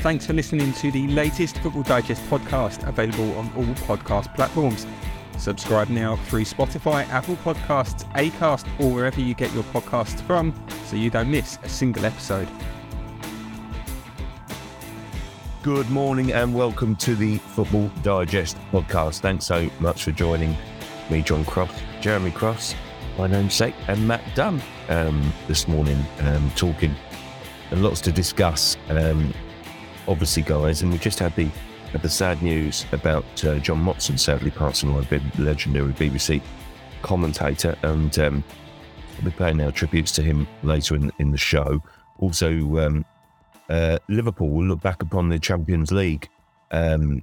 Thanks for listening to the latest Football Digest podcast, available on all podcast platforms. Subscribe now through Spotify, Apple Podcasts, Acast, or wherever you get your podcasts from so you don't miss a single episode. Good morning and welcome to the Football Digest podcast. Thanks so much for joining me, John Cross, Jeremy Cross, my namesake, and Matt Dunn um, this morning, um, talking and lots to discuss. Um, obviously, guys, and we just had the had the sad news about uh, John Motson sadly passing away, big legendary BBC commentator, and um, we're paying our tributes to him later in in the show. Also, um, uh, Liverpool will look back upon the Champions League um,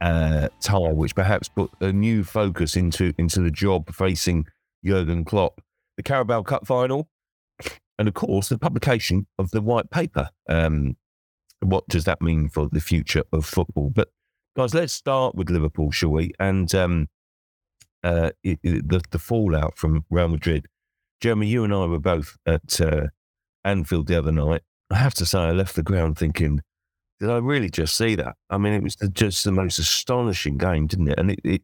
uh, tie, which perhaps put a new focus into into the job facing Jurgen Klopp, the Carabao Cup final, and of course the publication of the white paper. Um, what does that mean for the future of football? But guys, let's start with Liverpool, shall we? And um, uh, it, it, the the fallout from Real Madrid. Jeremy, you and I were both at uh, Anfield the other night. I have to say, I left the ground thinking, did I really just see that? I mean, it was just the most astonishing game, didn't it? And it, it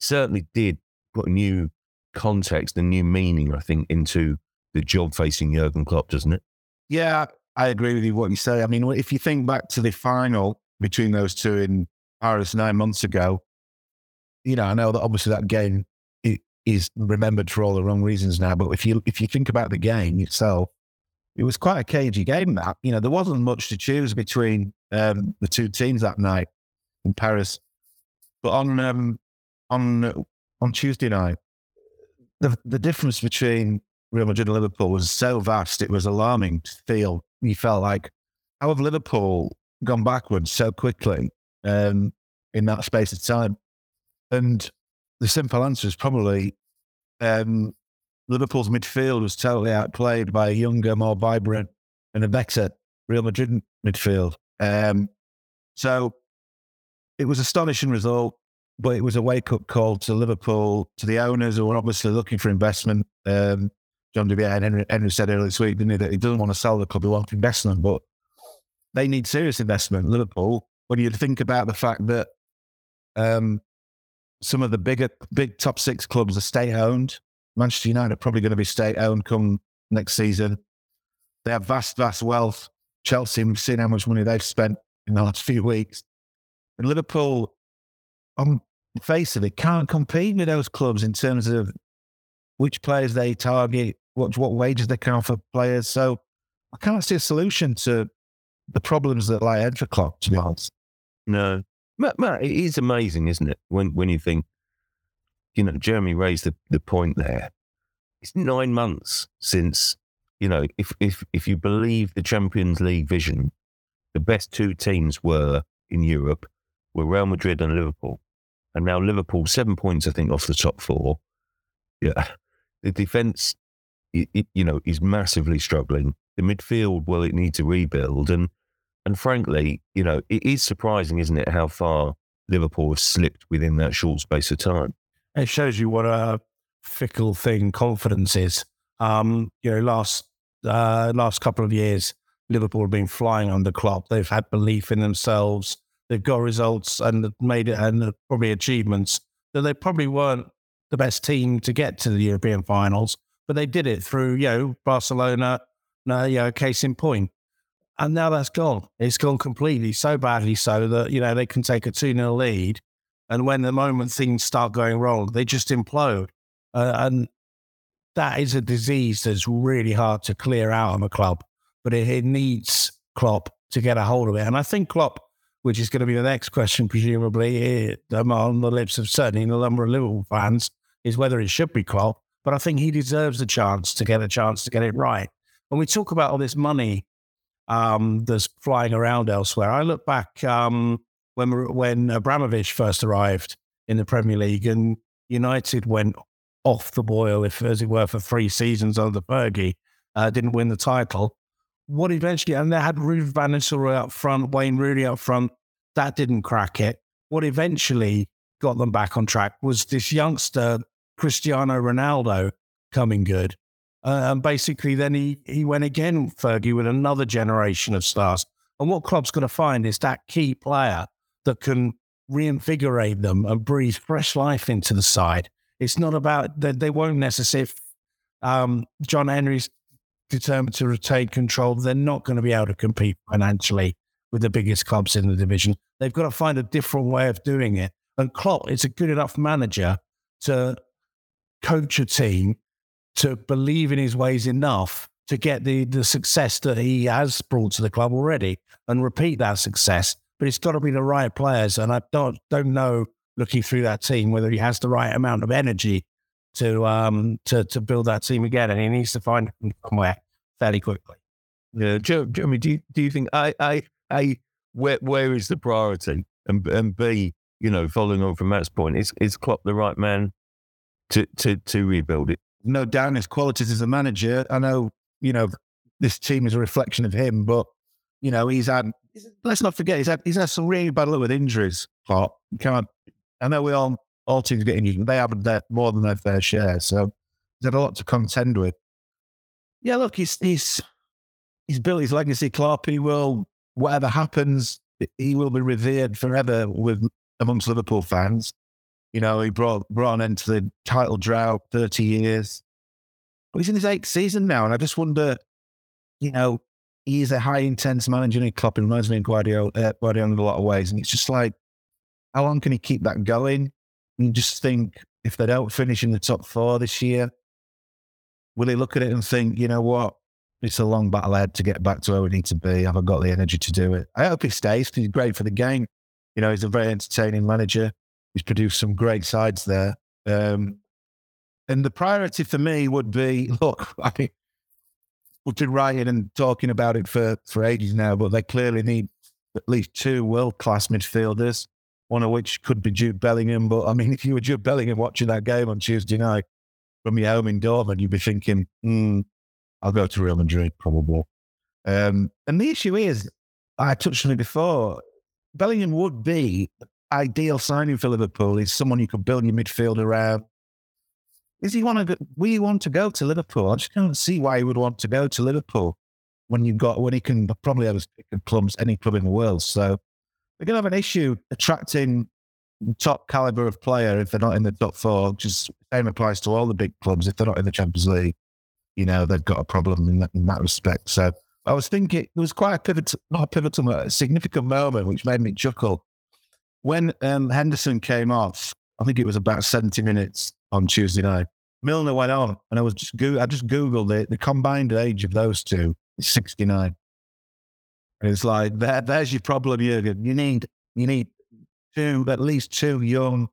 certainly did put a new context and new meaning, I think, into the job facing Jurgen Klopp, doesn't it? Yeah, I agree with you what you say. I mean, if you think back to the final between those two in Paris nine months ago, you know, I know that obviously that game is remembered for all the wrong reasons now. But if you if you think about the game itself, it was quite a cagey game. That you know, there wasn't much to choose between um, the two teams that night in Paris. But on um, on on Tuesday night, the the difference between Real Madrid and Liverpool was so vast; it was alarming to feel. You felt like how have Liverpool gone backwards so quickly um, in that space of time? And the simple answer is probably um, Liverpool's midfield was totally outplayed by a younger, more vibrant, and a better Real Madrid midfield. Um, so it was astonishing result, but it was a wake up call to Liverpool, to the owners who were obviously looking for investment. Um, John De and Henry, Henry said earlier this week, didn't he, that he doesn't want to sell the club, he wants investment, but they need serious investment. Liverpool, when you think about the fact that um, some of the bigger, big top six clubs are state owned, Manchester United are probably going to be state owned come next season. They have vast, vast wealth. Chelsea, we've seen how much money they've spent in the last few weeks. And Liverpool, on the face of it, can't compete with those clubs in terms of which players they target, what, what wages they can offer players. So I can't see a solution to the problems that lie ahead for Klopp, to be honest. No. Matt, Matt, it is amazing, isn't it? When when you think you know, Jeremy raised the, the point there. It's nine months since, you know, if, if, if you believe the Champions League vision, the best two teams were in Europe were Real Madrid and Liverpool. And now Liverpool, seven points, I think, off the top four. Yeah. The it, you know, is massively struggling. The midfield, well, it needs to rebuild. And, and frankly, you know, it is surprising, isn't it, how far Liverpool has slipped within that short space of time. It shows you what a fickle thing confidence is. Um, you know, last uh, last couple of years, Liverpool have been flying under Klopp. They've had belief in themselves. They've got results and made it, and probably achievements that they probably weren't the best team to get to the European finals, but they did it through you know Barcelona, No, yeah, case in point. And now that's gone. It's gone completely, so badly so that, you know, they can take a 2 0 lead. And when the moment things start going wrong, they just implode. Uh, and that is a disease that's really hard to clear out of a club, but it, it needs Klopp to get a hold of it. And I think Klopp, which is going to be the next question, presumably, um, on the lips of certainly a number of Liverpool fans, is whether it should be Klopp. But I think he deserves a chance to get a chance to get it right. When we talk about all this money um, that's flying around elsewhere, I look back um, when when Abramovich first arrived in the Premier League and United went off the boil, if as it were, for three seasons under Fergie, uh, didn't win the title. What eventually, and they had Ruud Van Nistelrooy up front, Wayne Rooney up front. That didn't crack it. What eventually got them back on track was this youngster, Cristiano Ronaldo, coming good. Uh, and basically, then he, he went again, Fergie, with another generation of stars. And what Klopp's going to find is that key player that can reinvigorate them and breathe fresh life into the side. It's not about that they won't necessarily. Um, John Henry's determined to retain control. They're not going to be able to compete financially with the biggest clubs in the division. They've got to find a different way of doing it. And Klopp is a good enough manager to coach a team to believe in his ways enough to get the the success that he has brought to the club already and repeat that success. But it's got to be the right players, and I don't don't know looking through that team whether he has the right amount of energy to um to to build that team again, and he needs to find somewhere fairly quickly. Yeah, Jeremy, do you, do you think I I I where where is the priority, and and B, you know, following on from Matt's point, is is Klopp the right man to to to rebuild it? No doubt his qualities as a manager. I know, you know, this team is a reflection of him, but you know, he's had. Let's not forget, he's had he's had some really bad luck with injuries. But can't I know we all all teams get injured. They haven't had more than their fair share, so he's had a lot to contend with. Yeah, look, he's he's he's built his legacy. Klopp, he will whatever happens, he will be revered forever with amongst Liverpool fans. You know, he brought brought an end to the title drought, thirty years. But he's in his eighth season now, and I just wonder, you know, he's a high intense manager. And Klopp reminds me of Guardiola, uh, Guardiola in a lot of ways, and it's just like how long can he keep that going? And just think if they don't finish in the top four this year, will he look at it and think, you know what? It's a long battle ahead to get back to where we need to be. Have I got the energy to do it? I hope he stays he's great for the game. You know, he's a very entertaining manager. He's produced some great sides there. Um, and the priority for me would be look, I mean, we've been writing and talking about it for, for ages now, but they clearly need at least two world class midfielders one of which could be Jude Bellingham. But I mean, if you were Jude Bellingham watching that game on Tuesday night from your home in Dortmund, you'd be thinking, hmm, I'll go to Real Madrid probably. Um, and the issue is, I touched on it before, Bellingham would be ideal signing for Liverpool. He's someone you could build your midfield around. Is he want to? We want to go to Liverpool. I just can't see why he would want to go to Liverpool when you've got when he can probably have as clubs any club in the world. So they're going to have an issue attracting top caliber of player if they're not in the top four. Just same applies to all the big clubs. If they're not in the Champions League, you know they've got a problem in that, in that respect. So I was thinking it was quite a pivotal, not a pivotal, a significant moment, which made me chuckle when um, Henderson came off. I think it was about seventy minutes on Tuesday night. Milner went on, and I was just go- I just googled it. The combined age of those two is sixty nine. It's like that. There's your problem, Jurgen. You need you need two, at least two young,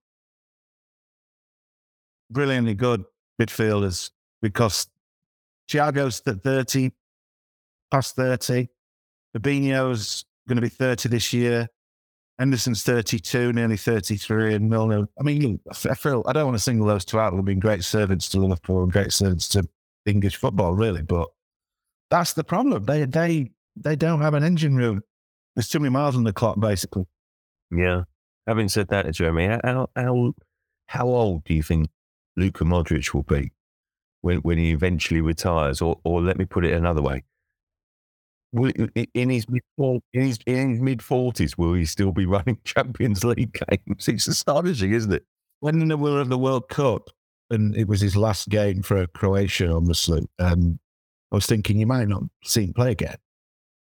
brilliantly good midfielders because Thiago's at thirty, past thirty. Fabinho's going to be thirty this year. Henderson's 32, nearly 33, and Milner. I mean, I feel I don't want to single those two out. They've been great servants to Liverpool and great servants to English football, really. But that's the problem. They they they don't have an engine room. There's too many miles on the clock, basically. Yeah. Having said that, Jeremy, how how how old do you think Luka Modric will be when when he eventually retires? Or or let me put it another way. In his in his in his mid forties, will he still be running Champions League games? It's astonishing, isn't it? When they were at the World Cup, and it was his last game for Croatia, obviously, um, I was thinking you might not see him play again.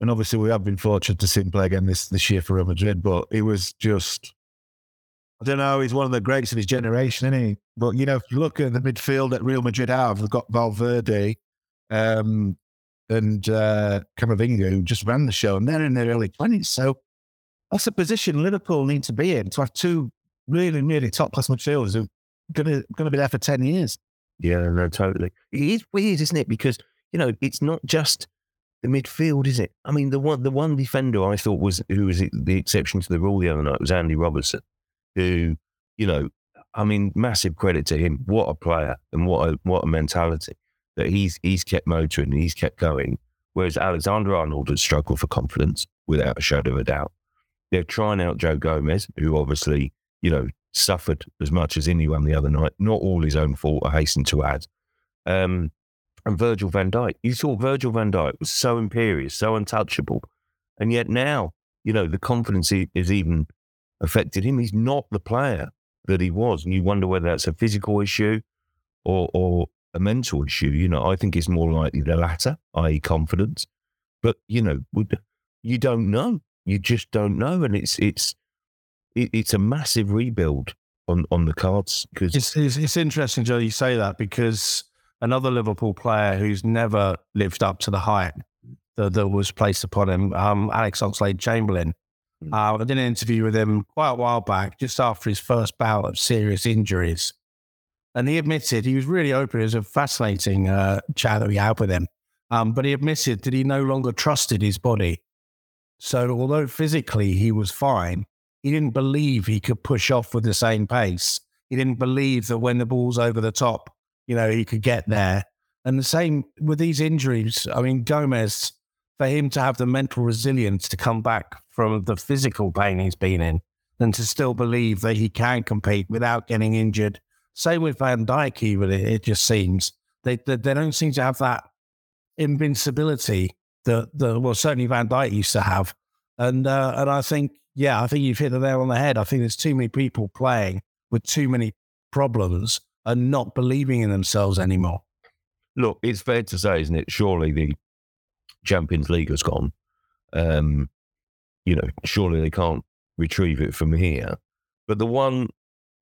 And obviously, we have been fortunate to see him play again this, this year for Real Madrid, but it was just, I don't know, he's one of the greats of his generation, isn't he? But, you know, if you look at the midfield that Real Madrid have, they've got Valverde um, and uh, Camavinga, who just ran the show, and they're in their early 20s. So that's a position Liverpool need to be in to have two really, really top class midfielders who are going to be there for 10 years. Yeah, no, totally. It is weird, isn't it? Because, you know, it's not just the midfield, is it? I mean, the one the one defender I thought was who was the exception to the rule the other night was Andy Robertson, who, you know, I mean, massive credit to him. What a player and what a what a mentality that he's he's kept motoring and he's kept going. Whereas Alexander Arnold has struggled for confidence without a shadow of a doubt. They're trying out Joe Gomez, who obviously, you know, suffered as much as anyone the other night. Not all his own fault, I hasten to add. Um, and Virgil van Dijk. You thought Virgil van Dijk was so imperious, so untouchable. And yet now, you know, the confidence is even affected him. He's not the player that he was. And you wonder whether that's a physical issue or, or a mental issue. You know, I think it's more likely the latter, i.e., confidence. But, you know, you don't know. You just don't know. And it's, it's, it's a massive rebuild on, on the cards. Because it's, it's, it's interesting, Joe, you say that because another Liverpool player who's never lived up to the hype that, that was placed upon him, um, Alex Oxlade Chamberlain. Hmm. Uh, I did an interview with him quite a while back, just after his first bout of serious injuries. And he admitted he was really open. It was a fascinating uh, chat that we had with him. Um, but he admitted that he no longer trusted his body. So, although physically he was fine, he didn't believe he could push off with the same pace. He didn't believe that when the ball's over the top, you know, he could get there. And the same with these injuries. I mean, Gomez, for him to have the mental resilience to come back from the physical pain he's been in and to still believe that he can compete without getting injured. Same with Van Dijk, even, it, just seems. They, they, they, don't seem to have that invincibility that, that well, certainly Van Dijk used to have. And, uh, and I think, yeah, I think you've hit the nail on the head. I think there's too many people playing with too many problems and not believing in themselves anymore. Look, it's fair to say, isn't it? Surely the Champions League has gone. Um, you know, surely they can't retrieve it from here. But the one,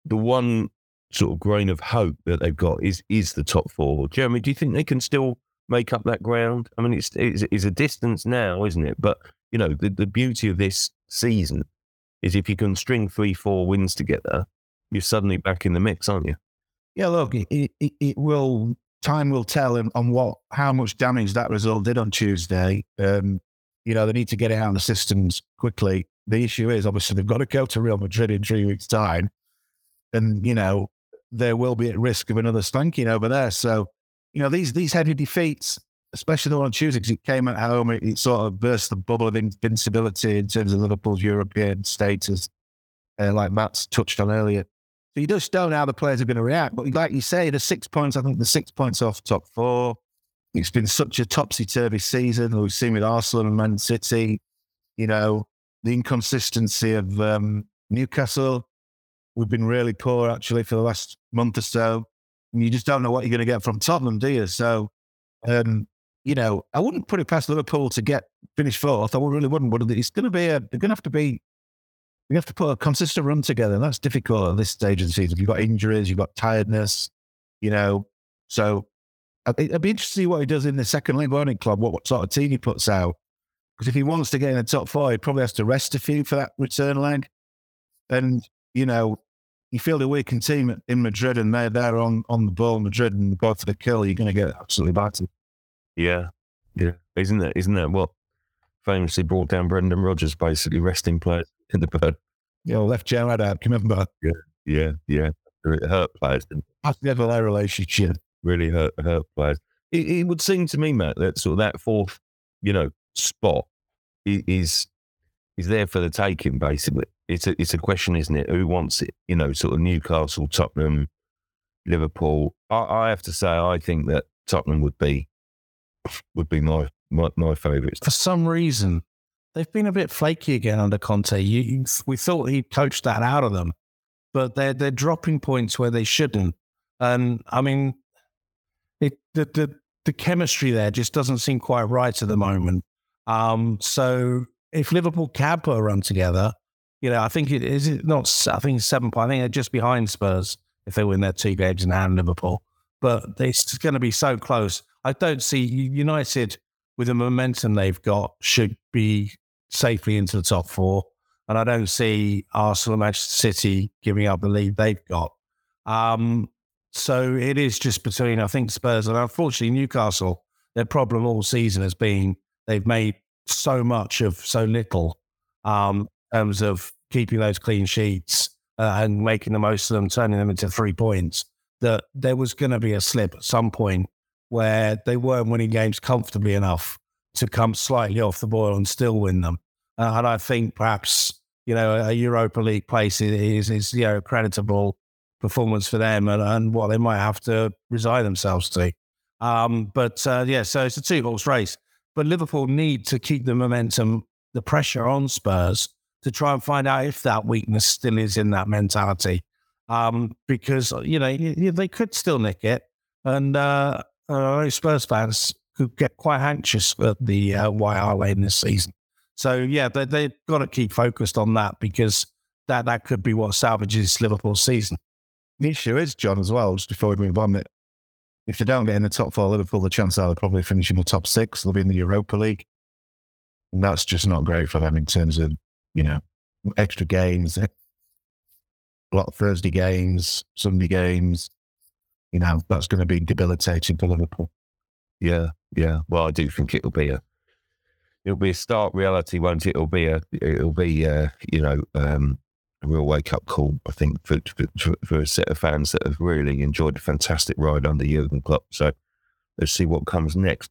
the one sort of grain of hope that they've got is is the top four. Jeremy, do you think they can still make up that ground? I mean, it's it's, it's a distance now, isn't it? But you know, the, the beauty of this season is if you can string three, four wins together, you're suddenly back in the mix, aren't you? Yeah, look, it, it, it will. Time will tell on what how much damage that result did on Tuesday. Um, you know, they need to get it out of the systems quickly. The issue is obviously they've got to go to Real Madrid in three weeks' time, and you know there will be at risk of another spanking over there. So, you know, these these heavy defeats, especially the one on Tuesday, because it came at home, it, it, sort of burst the bubble of invincibility in terms of Liverpool's European status, uh, like Matt's touched on earlier. So you just don't know how the players are going to react. But like you say, the six points, I think the six points off top four. It's been such a topsy turvy season. We've seen with Arsenal and Man City, you know, the inconsistency of um, Newcastle. We've been really poor actually for the last month or so. And you just don't know what you're going to get from Tottenham, do you? So, um, you know, I wouldn't put it past Liverpool to get finish fourth. I really wouldn't. But it's going to be a, they're going to have to be you have to put a consistent run together. And that's difficult at this stage of the season. You've got injuries, you've got tiredness, you know. So I'd be interested to see what he does in the second league learning club, what, what sort of team he puts out. Because if he wants to get in the top four, he probably has to rest a few for that return leg. And, you know, you feel the weakened team in Madrid and they're there on, on the ball, Madrid, and go for the kill, you're going to get absolutely battered. Yeah. Yeah. Isn't that, isn't that what famously brought down Brendan Rodgers, basically resting players in the bird. Yeah, left Gerrard out. Can you remember? Yeah, yeah, yeah. It hurt players. That's never their relationship. Really hurt hurt players. It, it, would seem to me, Matt, that sort of that fourth, you know, spot is is there for the taking. Basically, it's a it's a question, isn't it? Who wants it? You know, sort of Newcastle, Tottenham, Liverpool. I, I have to say, I think that Tottenham would be would be my my, my favourites. For some reason, they've been a bit flaky again under Conte. You, we thought he coached that out of them, but they're they're dropping points where they shouldn't. And I mean, it, the the the chemistry there just doesn't seem quite right at the moment. Um, so if Liverpool can put a run together, you know, I think it is it not. I think seven points. I think they're just behind Spurs if they win their two games in hand Liverpool. But it's going to be so close. I don't see United with the momentum they've got should be safely into the top four. And I don't see Arsenal and Manchester City giving up the lead they've got. Um, so it is just between, I think, Spurs and unfortunately Newcastle. Their problem all season has been they've made so much of so little um, terms of keeping those clean sheets uh, and making the most of them, turning them into three points. That there was going to be a slip at some point where they weren't winning games comfortably enough to come slightly off the boil and still win them. Uh, and I think perhaps you know a Europa League place is is you know a creditable performance for them and, and what they might have to resign themselves to. Um, but uh, yeah, so it's a two horse race. But Liverpool need to keep the momentum, the pressure on Spurs to try and find out if that weakness still is in that mentality. Um, because you know they could still nick it, and uh, uh, Spurs fans could get quite anxious at the uh, White Lane this season. So yeah, they, they've got to keep focused on that because that that could be what salvages Liverpool's season. The issue is, John, as well, just before we move on, that if they don't get in the top four, Liverpool, the chance are they'll probably finish in the top six. They'll be in the Europa League. And that's just not great for them in terms of, you know, extra games, a lot of Thursday games, Sunday games you know, that's going to be debilitating for Liverpool. Yeah, yeah. Well, I do think it'll be a it'll be a stark reality, won't it? It'll be a it'll be a, you know um, a real wake up call. I think for, for, for a set of fans that have really enjoyed a fantastic ride under Jurgen Klopp. So let's see what comes next.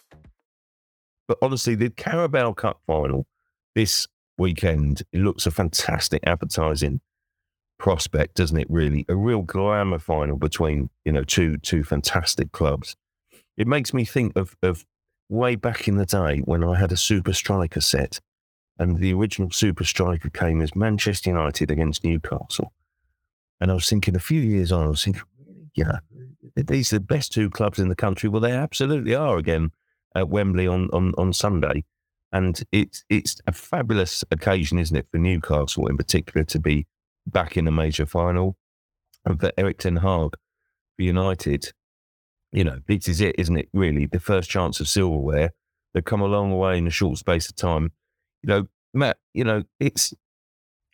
But honestly, the Carabao Cup final this weekend it looks a fantastic advertising prospect, doesn't it? Really, a real glamour final between you know two two fantastic clubs. It makes me think of of way back in the day when I had a Super Striker set, and the original Super Striker came as Manchester United against Newcastle, and I was thinking a few years on, I was thinking, yeah, these are the best two clubs in the country. Well, they absolutely are again at Wembley on, on, on Sunday. And it's it's a fabulous occasion, isn't it, for Newcastle in particular to be back in a major final, and for Erik ten Hag for United. You know, this is it, isn't it? Really, the first chance of silverware. They've come a long way in a short space of time. You know, Matt. You know, it's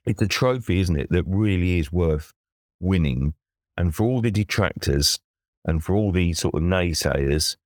it's a trophy, isn't it, that really is worth winning. And for all the detractors and for all the sort of naysayers,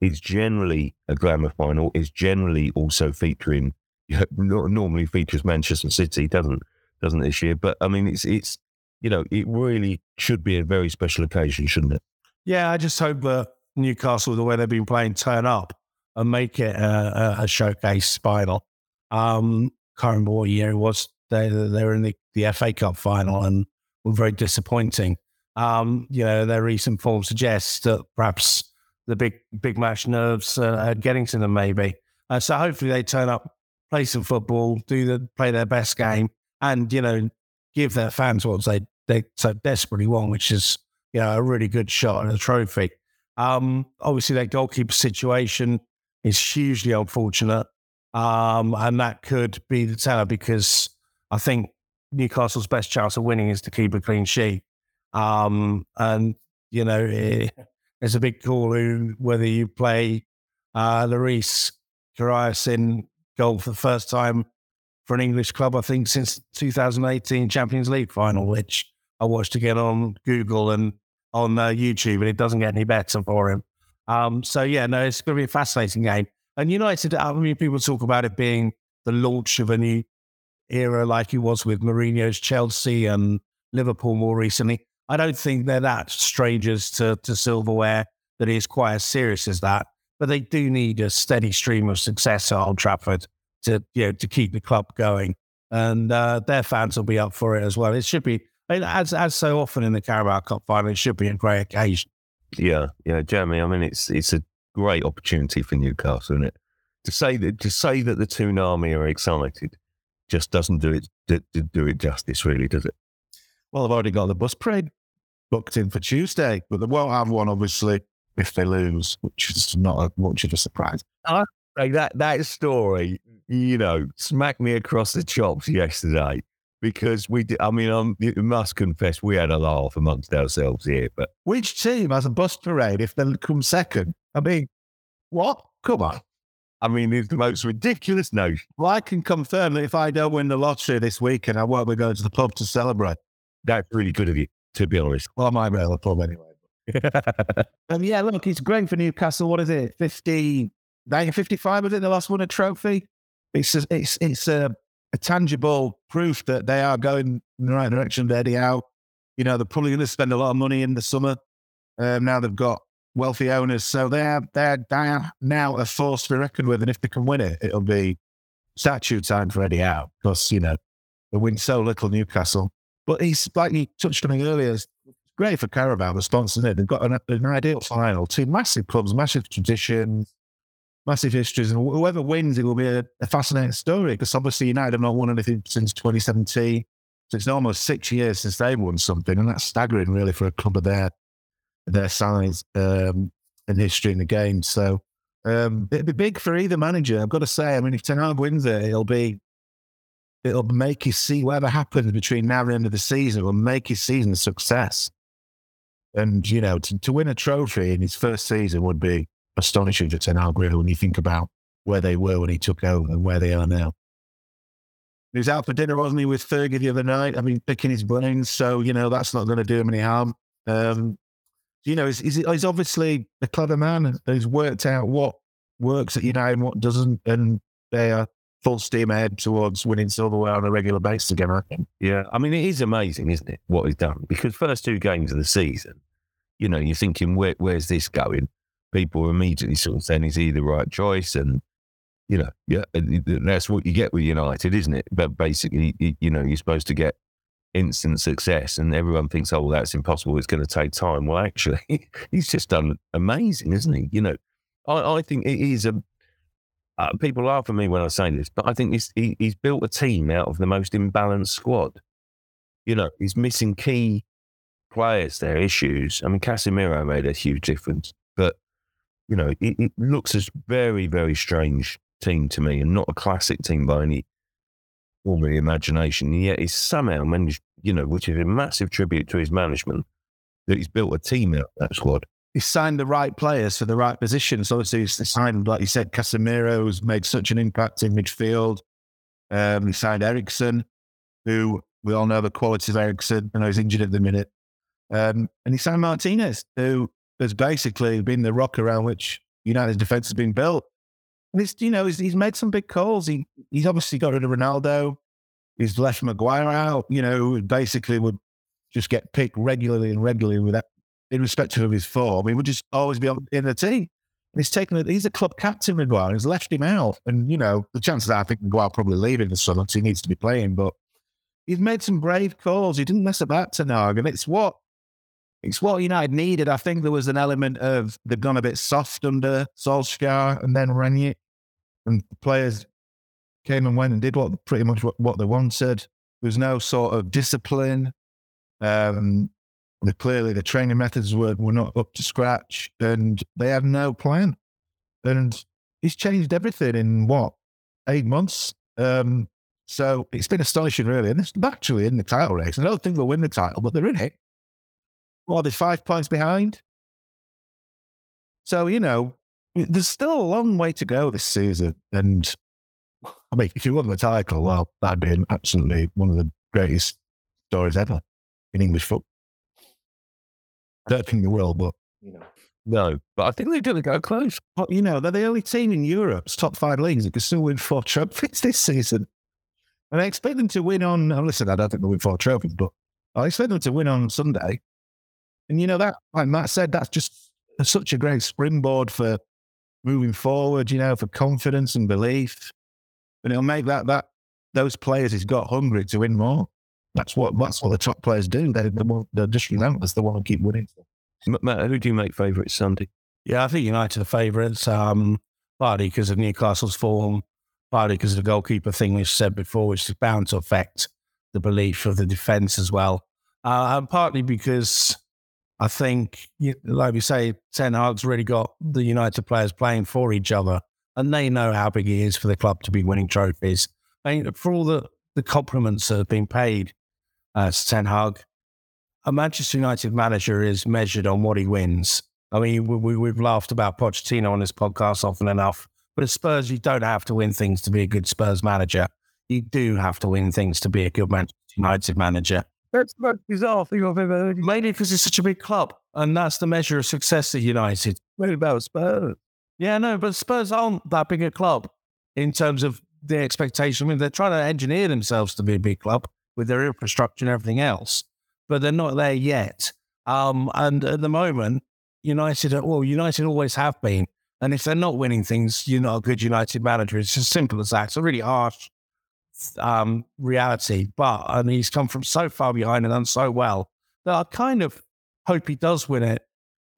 it's generally a glamour final. It's generally also featuring, normally features Manchester City, doesn't doesn't this year? But I mean, it's it's you know, it really should be a very special occasion, shouldn't it? Yeah, I just hope that Newcastle, the way they've been playing, turn up and make it a, a showcase final. Um, can't remember what year it was. They they were in the, the FA Cup final and were very disappointing. Um, you know, their recent form suggests that perhaps the big big match nerves uh, are getting to them. Maybe uh, so. Hopefully, they turn up, play some football, do the play their best game, and you know, give their fans what they they so desperately want, which is you know a really good shot at a trophy. Um, obviously, their goalkeeper situation is hugely unfortunate, um, and that could be the teller because I think Newcastle's best chance of winning is to keep a clean sheet. Um, and you know, it, it's a big call whether you play uh, Loris Karius in goal for the first time for an English club, I think since 2018 Champions League final, which I watched again on Google and on uh, YouTube, and it doesn't get any better for him. Um, so yeah, no, it's going to be a fascinating game. And United, I mean, people talk about it being the launch of a new era, like it was with Mourinho's Chelsea and Liverpool more recently. I don't think they're that strangers to, to silverware that is quite as serious as that. But they do need a steady stream of success at Old Trafford to you know to keep the club going, and uh, their fans will be up for it as well. It should be as as so often in the Carabao Cup final, it should be a great occasion. Yeah, yeah, Jeremy. I mean, it's it's a great opportunity for Newcastle, isn't it? To say that to say that the Toon Army are excited just doesn't do it do, do it justice, really, does it? Well, I've already got the bus parade booked in for Tuesday, but they won't have one, obviously, if they lose, which is not much of a surprise. Uh, that that story, you know, smacked me across the chops yesterday because we did. I mean, um, you must confess, we had a laugh amongst ourselves here. But which team has a bus parade if they come second? I mean, what? Come on. I mean, it's the most ridiculous notion. Well, I can confirm that if I don't win the lottery this weekend, I won't be going to the pub to celebrate. That's really good of you, to be honest. Well, I might be at the pub anyway. um, yeah, look, it's great for Newcastle. What is it? 50, 55, is it? The last won a trophy. It's a, it's it's a a tangible proof that they are going in the right direction. Eddie Howe, you know, they're probably going to spend a lot of money in the summer. Um, now they've got wealthy owners, so they are they're, they are now a force to be reckoned with. And if they can win it, it'll be statue time for Eddie Howe because you know they win so little Newcastle. But he's like you touched on it earlier. It's great for Carabao, the sponsor. They've got an, an ideal final. Two massive clubs, massive traditions massive histories, and whoever wins, it will be a, a fascinating story because obviously United have not won anything since 2017. So it's almost six years since they won something, and that's staggering, really, for a club of their their size um, and history in the game. So um, it'd be big for either manager. I've got to say. I mean, if Ten Hag wins it, it'll be it'll make you see whatever happens between now and the end of the season. Will make his season a success. And you know, to, to win a trophy in his first season would be astonishing to Ten Hag, when you think about where they were when he took over and where they are now. He was out for dinner, wasn't he, with Fergie the other night? I mean, picking his brains. So, you know, that's not going to do him any harm. Um, you know, he's, he's, obviously a clever man He's worked out what works at United and what doesn't. And they are full steam ahead towards winning silverware on a regular basis again, I think. Yeah. I mean, it is amazing, isn't it, what he's done? Because first two games of the season, you know, you're thinking, Where, where's this going? people are immediately sort of saying, is he the right choice? And, you know, yeah, that's what you get with United, isn't it? But basically, you know, you're supposed to get instant success and everyone thinks, oh, well, that's impossible. It's going to take time. Well, actually, he's just done amazing, isn't he? You know, I, I think it is a, uh, people laugh at me when I say this, but I think he's, he, he's built a team out of the most imbalanced squad. You know, he's missing key players, their issues. I mean, Casemiro made a huge difference, but you know, it, it looks a very, very strange team to me and not a classic team by any form of imagination. And yet he's somehow managed, you know, which is a massive tribute to his management, that he's built a team out of that squad. He's signed the right players for the right positions. Obviously, he's signed, like you said, Casemiro, who's made such an impact in midfield. Um, he signed Eriksen, who we all know the qualities of Eriksen. I know he's injured at the minute. Um, and he signed Martinez, who has basically been the rock around which United's defense has been built. And it's, you know, he's, he's made some big calls. He, he's obviously got rid of Ronaldo. He's left Maguire out, you know, basically would just get picked regularly and regularly with that, irrespective of his form. He would just always be on, in the team. And he's taken. He's a club captain, Maguire. He's left him out, and you know the chances are I think Maguire probably leaving the summer because he needs to be playing. But he's made some brave calls. He didn't mess about Ten Hag, and it's what it's what United needed. I think there was an element of they've gone a bit soft under Solskjaer and then Rangnick, and players came and went and did what pretty much what, what they wanted. There was no sort of discipline. Um, the, clearly, the training methods were, were not up to scratch, and they had no plan. And he's changed everything in what eight months. Um, so it's been astonishing, really. And it's actually in the title race. I don't think they'll win the title, but they're in it. Well, they're five points behind. So, you know, there's still a long way to go this season. And I mean, if you won the title, well, that'd be absolutely one of the greatest stories ever in English football. I don't think they will, but, you know. No, but I think they're going to go close. But, you know, they're the only team in Europe's top five leagues that can still win four trophies this season. And I expect them to win on, oh, listen, I don't think they'll win four trophies, but I expect them to win on Sunday. And, you know, that, like Matt said, that's just such a great springboard for moving forward, you know, for confidence and belief. And it'll make that, that, those players he's got hungry to win more. That's what, that's what the top players do. They, they they're just relentless. They want to keep winning. Matt, who do you make favourites Sunday? Yeah, I think United are favourites, um, partly because of Newcastle's form, partly because of the goalkeeper thing we said before, which is bound to affect the belief of the defence as well. Uh, and partly because I think, like we say, Ten Hag's really got the United players playing for each other, and they know how big it is for the club to be winning trophies. I mean, for all the, the compliments that have been paid uh, Ten Hag, a Manchester United manager is measured on what he wins. I mean, we, we, have laughed about Pochettino on this podcast often enough, but at Spurs, you don't have to win things to be a good Spurs manager. You do have to win things to be a good Manchester United manager. That's the most bizarre thing I've ever heard. Mainly because it's such a big club, and that's the measure of success at United. What about Spurs? Yeah, no, but Spurs aren't that big a club in terms of the expectation. I mean, they're trying to engineer themselves to be a big club with their infrastructure and everything else but they're not there yet. Um, and at the moment, United, well, United always have been. And if they're not winning things, you're not a good United manager. It's as simple as that. It's a really harsh um, reality. But I mean, he's come from so far behind and done so well that I kind of hope he does win it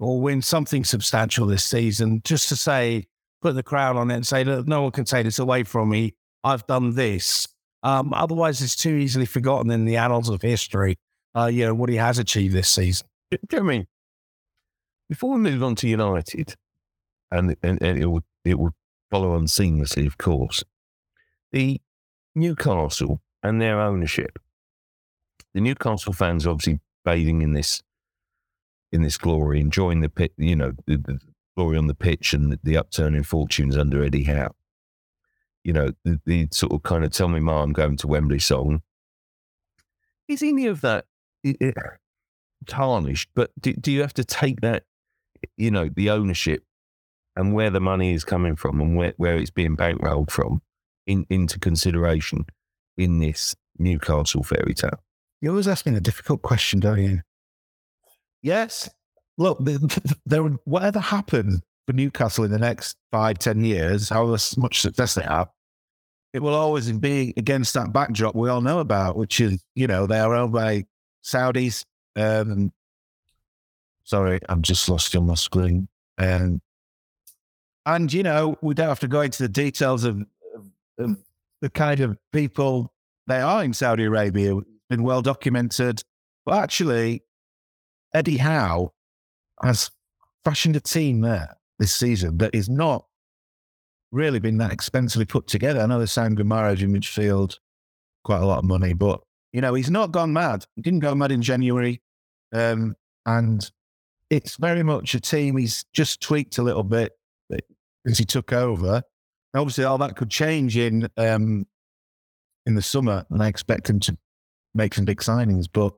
or win something substantial this season, just to say, put the crown on it and say, look, no one can take this away from me. I've done this. Um, otherwise, it's too easily forgotten in the annals of history uh, you know, what he has achieved this season. Mean? Before we move on to United, and, and, and it will it will follow on seamlessly, of course. The Newcastle and their ownership. The Newcastle fans are obviously bathing in this in this glory, enjoying the pit, you know, the, the glory on the pitch and the, the upturn in fortunes under Eddie Howe. You know, the, the, sort of kind of tell me, Ma, I'm going to Wembley song. Is any of that it, tarnished. But do, do you have to take that, you know, the ownership and where the money is coming from and where, where it's being bankrolled from in, into consideration in this Newcastle fairy tale? You're always asking a difficult question, don't you? Yes. Look, there, whatever happens for Newcastle in the next five, ten years, however much success they have, it will always be against that backdrop we all know about, which is, you know, they are owned by Saudis. Um, sorry, I've just lost you on my screen. Um, and, you know, we don't have to go into the details of, of, of the kind of people they are in Saudi Arabia. It's been well documented. But actually, Eddie Howe has fashioned a team there this season that is not really been that expensively put together. I know they signed Guimaraes in midfield, quite a lot of money, but you know, he's not gone mad. He didn't go mad in January. Um, and it's very much a team he's just tweaked a little bit since he took over. Obviously, all that could change in um, in the summer, and I expect him to make some big signings. But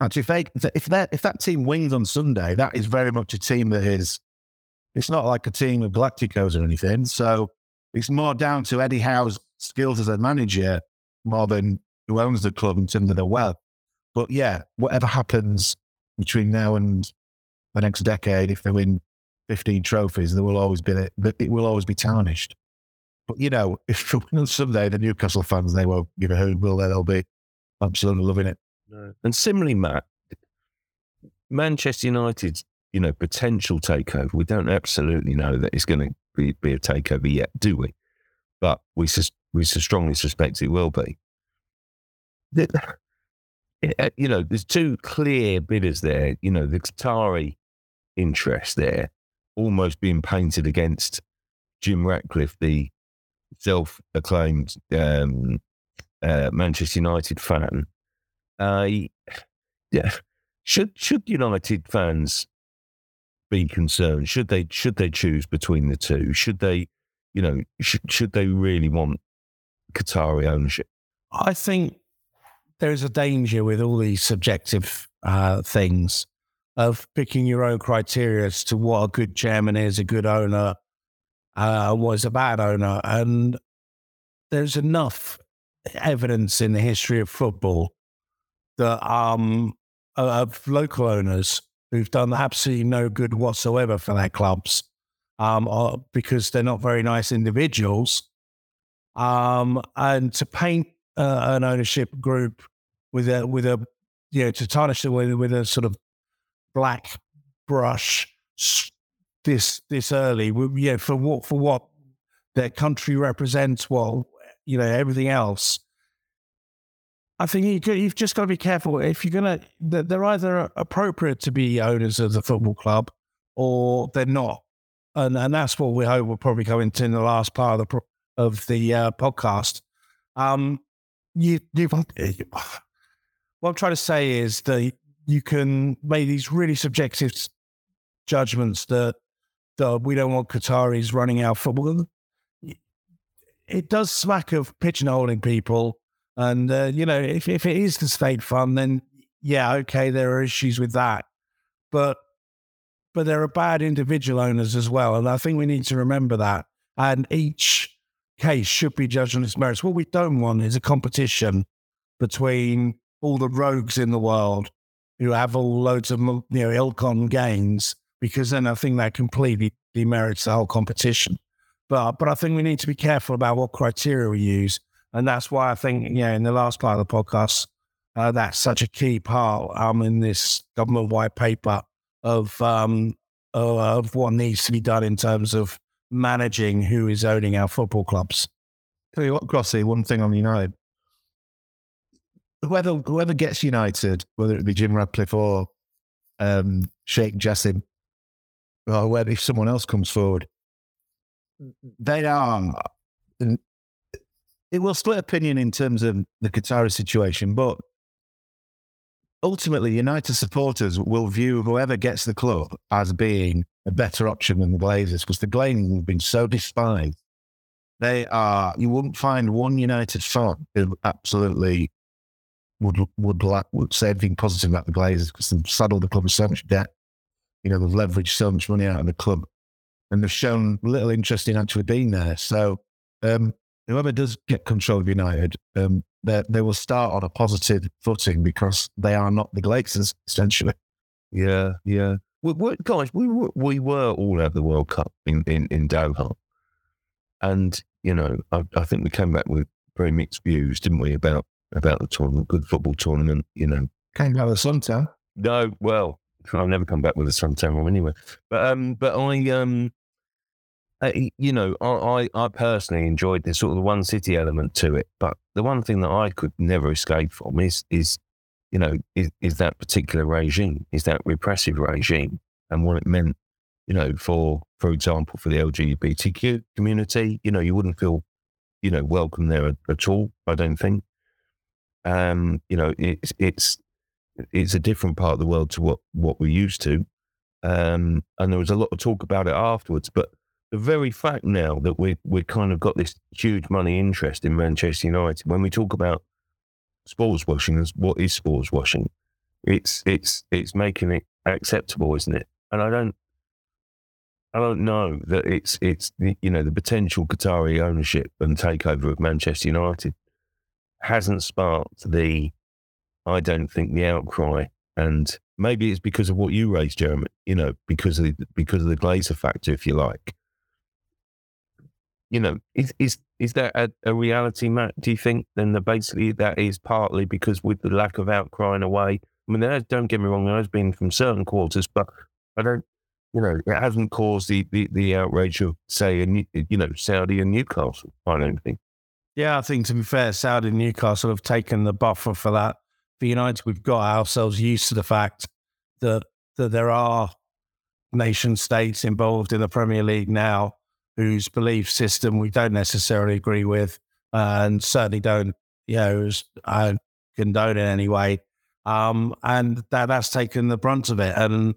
actually, if they, if that if that team wins on Sunday, that is very much a team that is. It's not like a team of Galacticos or anything. So it's more down to Eddie Howe's skills as a manager more than who owns the club in terms of their wealth. But yeah, whatever happens between now and the next decade, if they win 15 trophies, there will always be it will always be tarnished. But you know, if someday the Newcastle fans they won't give a hoot, will they? They'll be absolutely loving it. And similarly, Matt, Manchester United's you know potential takeover. We don't absolutely know that it's going to be, be a takeover yet, do we? But we sus- we strongly suspect it will be. Uh, you know, there's two clear bidders there. You know, the Qatari interest there, almost being painted against Jim Ratcliffe, the self-acclaimed um, uh, Manchester United fan. Uh, yeah, should should United fans be concerned? Should they should they choose between the two? Should they, you know, should should they really want Qatari ownership? I think there is a danger with all these subjective uh, things of picking your own criteria as to what a good chairman is, a good owner, uh, what is a bad owner. And there's enough evidence in the history of football that um, of local owners who've done absolutely no good whatsoever for their clubs um, because they're not very nice individuals. Um, and to paint uh, an ownership group with a with a you know to tarnish it with with a sort of black brush this this early. Yeah, for what for what their country represents. Well, you know everything else. I think you, have just got to be careful if you're going to. They're either appropriate to be owners of the football club, or they're not, and and that's what we hope we'll probably go into in the last part of the of the uh, podcast. Um, you, you've what I'm trying to say is that you can make these really subjective judgments that, that we don't want Qataris running our football. It does smack of pigeonholing people. And, uh, you know, if, if it is the state fund, then yeah, okay, there are issues with that. But but there are bad individual owners as well. And I think we need to remember that. And each case should be judged on its merits. What we don't want is a competition between all the rogues in the world who have all loads of you know ill-gotten gains because then I think that completely demerits the whole competition. But but I think we need to be careful about what criteria we use, and that's why I think yeah in the last part of the podcast uh, that's such a key part um in this government white paper of um of what needs to be done in terms of managing who is owning our football clubs. Tell you what, Crossy, one thing on United whoever whoever gets United, whether it be Jim Ratcliffe or um, Sheikh Jassim, or whether if someone else comes forward, they are. It will split opinion in terms of the Qatari situation, but ultimately, United supporters will view whoever gets the club as being a better option than the Glazers because the Glazers have been so despised. They are, you wouldn't find one United fan who absolutely would would would say anything positive about the Glazers because they've saddled the club with so much debt. You know, they've leveraged so much money out of the club, and they've shown little interest in actually being there. So, um, whoever does get control of United, um, they they will start on a positive footing because they are not the Glazers essentially. Yeah, yeah. We, we, guys, we were, we were all at the World Cup in in, in Doha, and you know, I, I think we came back with very mixed views, didn't we, about about the tournament, good football tournament, you know. Came out of the suntan. No, well, I've never come back with a suntan anyway. But um, but I um, you know, I, I personally enjoyed the sort of the one city element to it. But the one thing that I could never escape from is is you know is, is that particular regime, is that repressive regime, and what it meant, you know, for for example, for the LGBTQ community. You know, you wouldn't feel, you know, welcome there at, at all. I don't think. Um, you know, it's it's it's a different part of the world to what what we're used to. Um, and there was a lot of talk about it afterwards. But the very fact now that we we kind of got this huge money interest in Manchester United, when we talk about sports washing, what is sports washing? It's it's it's making it acceptable, isn't it? And I don't I don't know that it's it's you know the potential Qatari ownership and takeover of Manchester United hasn't sparked the, I don't think, the outcry and maybe it's because of what you raised, Jeremy. You know, because of the, because of the Glazer factor, if you like. You know, is is is that a, a reality, Matt? Do you think then that basically that is partly because with the lack of outcrying away? I mean, there, don't get me wrong, there has been from certain quarters, but I don't you know, it hasn't caused the, the, the outrage of, say, a, you know, Saudi and Newcastle, I don't think. Yeah, I think to be fair, Saudi and Newcastle have taken the buffer for that. For United, we've got ourselves used to the fact that that there are nation states involved in the Premier League now whose belief system we don't necessarily agree with, and certainly don't, you know, condone in any way. Um, and that that's taken the brunt of it. And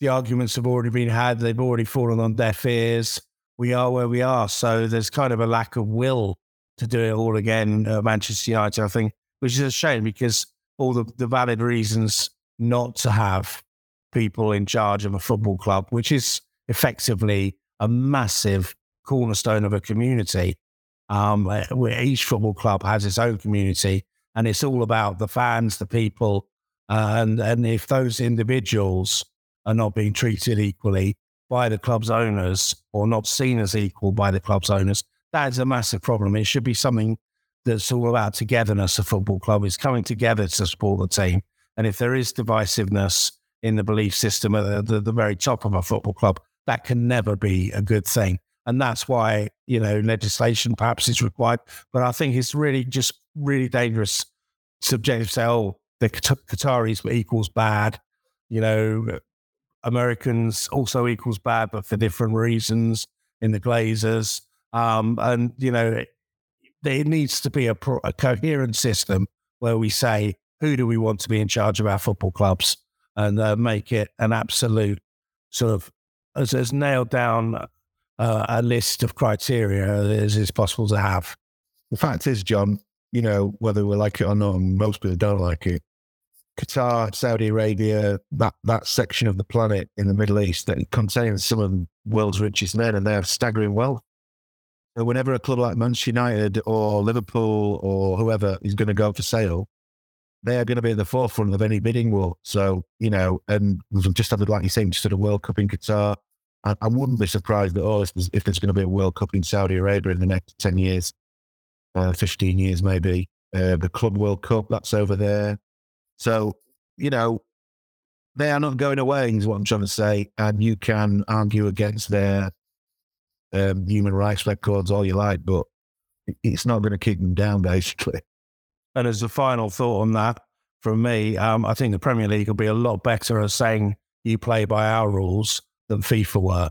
the arguments have already been had. They've already fallen on deaf ears. We are where we are. So there's kind of a lack of will to do it all again at Manchester United, I think, which is a shame because all the, the valid reasons not to have people in charge of a football club, which is effectively a massive cornerstone of a community. Um, where each football club has its own community, and it's all about the fans, the people, uh, and and if those individuals are not being treated equally by the club's owners or not seen as equal by the club's owners, that is a massive problem. It should be something that's all about togetherness. A football club is coming together to support the team. And if there is divisiveness in the belief system at the, the, the very top of a football club, that can never be a good thing. And that's why, you know, legislation perhaps is required. But I think it's really just really dangerous subjective to say, oh, the Qataris equals bad. You know, Americans also equals bad, but for different reasons in the Glazers. Um, and, you know, there needs to be a, pro- a, coherent system where we say, who do we want to be in charge of our football clubs and uh, make it an absolute sort of, as, as nailed down uh, a list of criteria as is possible to have. The fact is, John, you know, whether we like it or not, most people don't like it, Qatar, Saudi Arabia, that, that section of the planet in the Middle East that contains some of the world's richest men and they have staggering wealth. So whenever a club like Manchester United or Liverpool or whoever is going to go for sale, they are going to be at the forefront of any bidding war. So, you know, and we've just had, like you say, just had a World Cup in Qatar. I, I wouldn't be surprised at all if there's, if there's, going to be a World Cup in Saudi Arabia in the next 10 years, uh, 15 years maybe. Uh, the Club World Cup, that's over there. So, you know, they are not going away, is what I'm trying to say. And you can argue against their um, human rights records all you like, but it's not going to kick them down, basically. And as a final thought on that, from me, um, I think the Premier League will be a lot better at saying you play by our rules than FIFA were.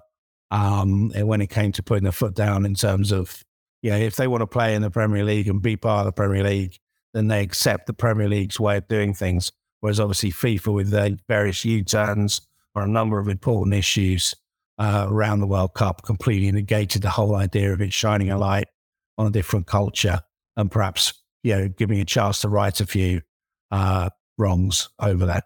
Um, and when it came to putting the foot down in terms of, yeah, if they want to play in the Premier League and be part of the Premier League, then they accept the Premier League's way of doing things. Whereas obviously FIFA with their various U-turns or a number of important issues uh, around the World Cup completely negated the whole idea of it shining a light on a different culture and perhaps you know giving a chance to right a few uh, wrongs over that.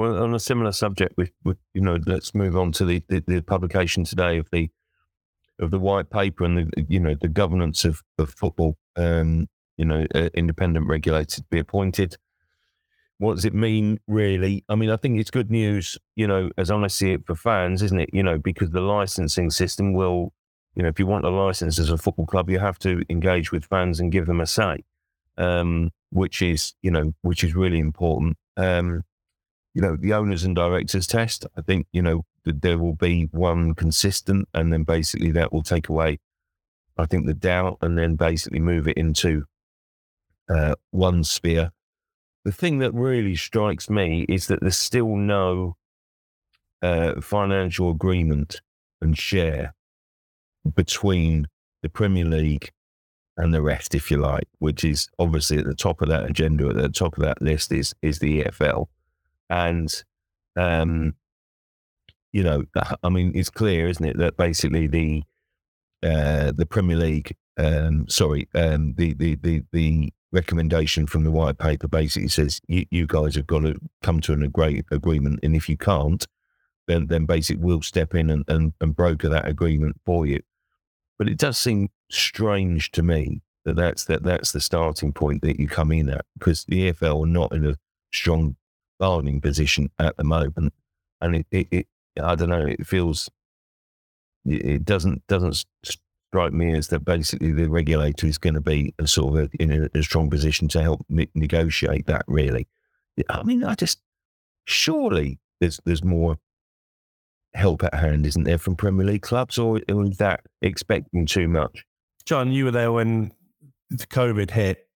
Well, on a similar subject, with, with you know, let's move on to the, the, the, publication today of the of the white paper and the you know the governance of, of football. Um, you know, uh, independent regulator to be appointed. What does it mean, really? I mean, I think it's good news. You know, as I see it for fans, isn't it? You know, because the licensing system will, you know, if you want a license as a football club, you have to engage with fans and give them a say, um, which is you know, which is really important. Um, you know, the owners and directors test. I think, you know, there will be one consistent and then basically that will take away, I think, the doubt and then basically move it into uh, one sphere. The thing that really strikes me is that there's still no uh, financial agreement and share between the Premier League and the rest, if you like, which is obviously at the top of that agenda, at the top of that list is is the EFL, and um, you know, I mean, it's clear, isn't it, that basically the uh, the Premier League, um, sorry, um, the, the the the recommendation from the white paper basically says you, you guys have got to come to an agree- agreement, and if you can't, then then basically we'll step in and, and, and broker that agreement for you. But it does seem strange to me that that's that that's the starting point that you come in at because the EFL are not in a strong bargaining position at the moment, and it, it, it I don't know it feels it doesn't doesn't strike me as that basically the regulator is going to be a sort of a, in a, a, strong position to help negotiate that. Really, I mean, I just surely there's there's more help at hand, isn't there, from Premier League clubs, or, or is that expecting too much? John, you were there when the COVID hit.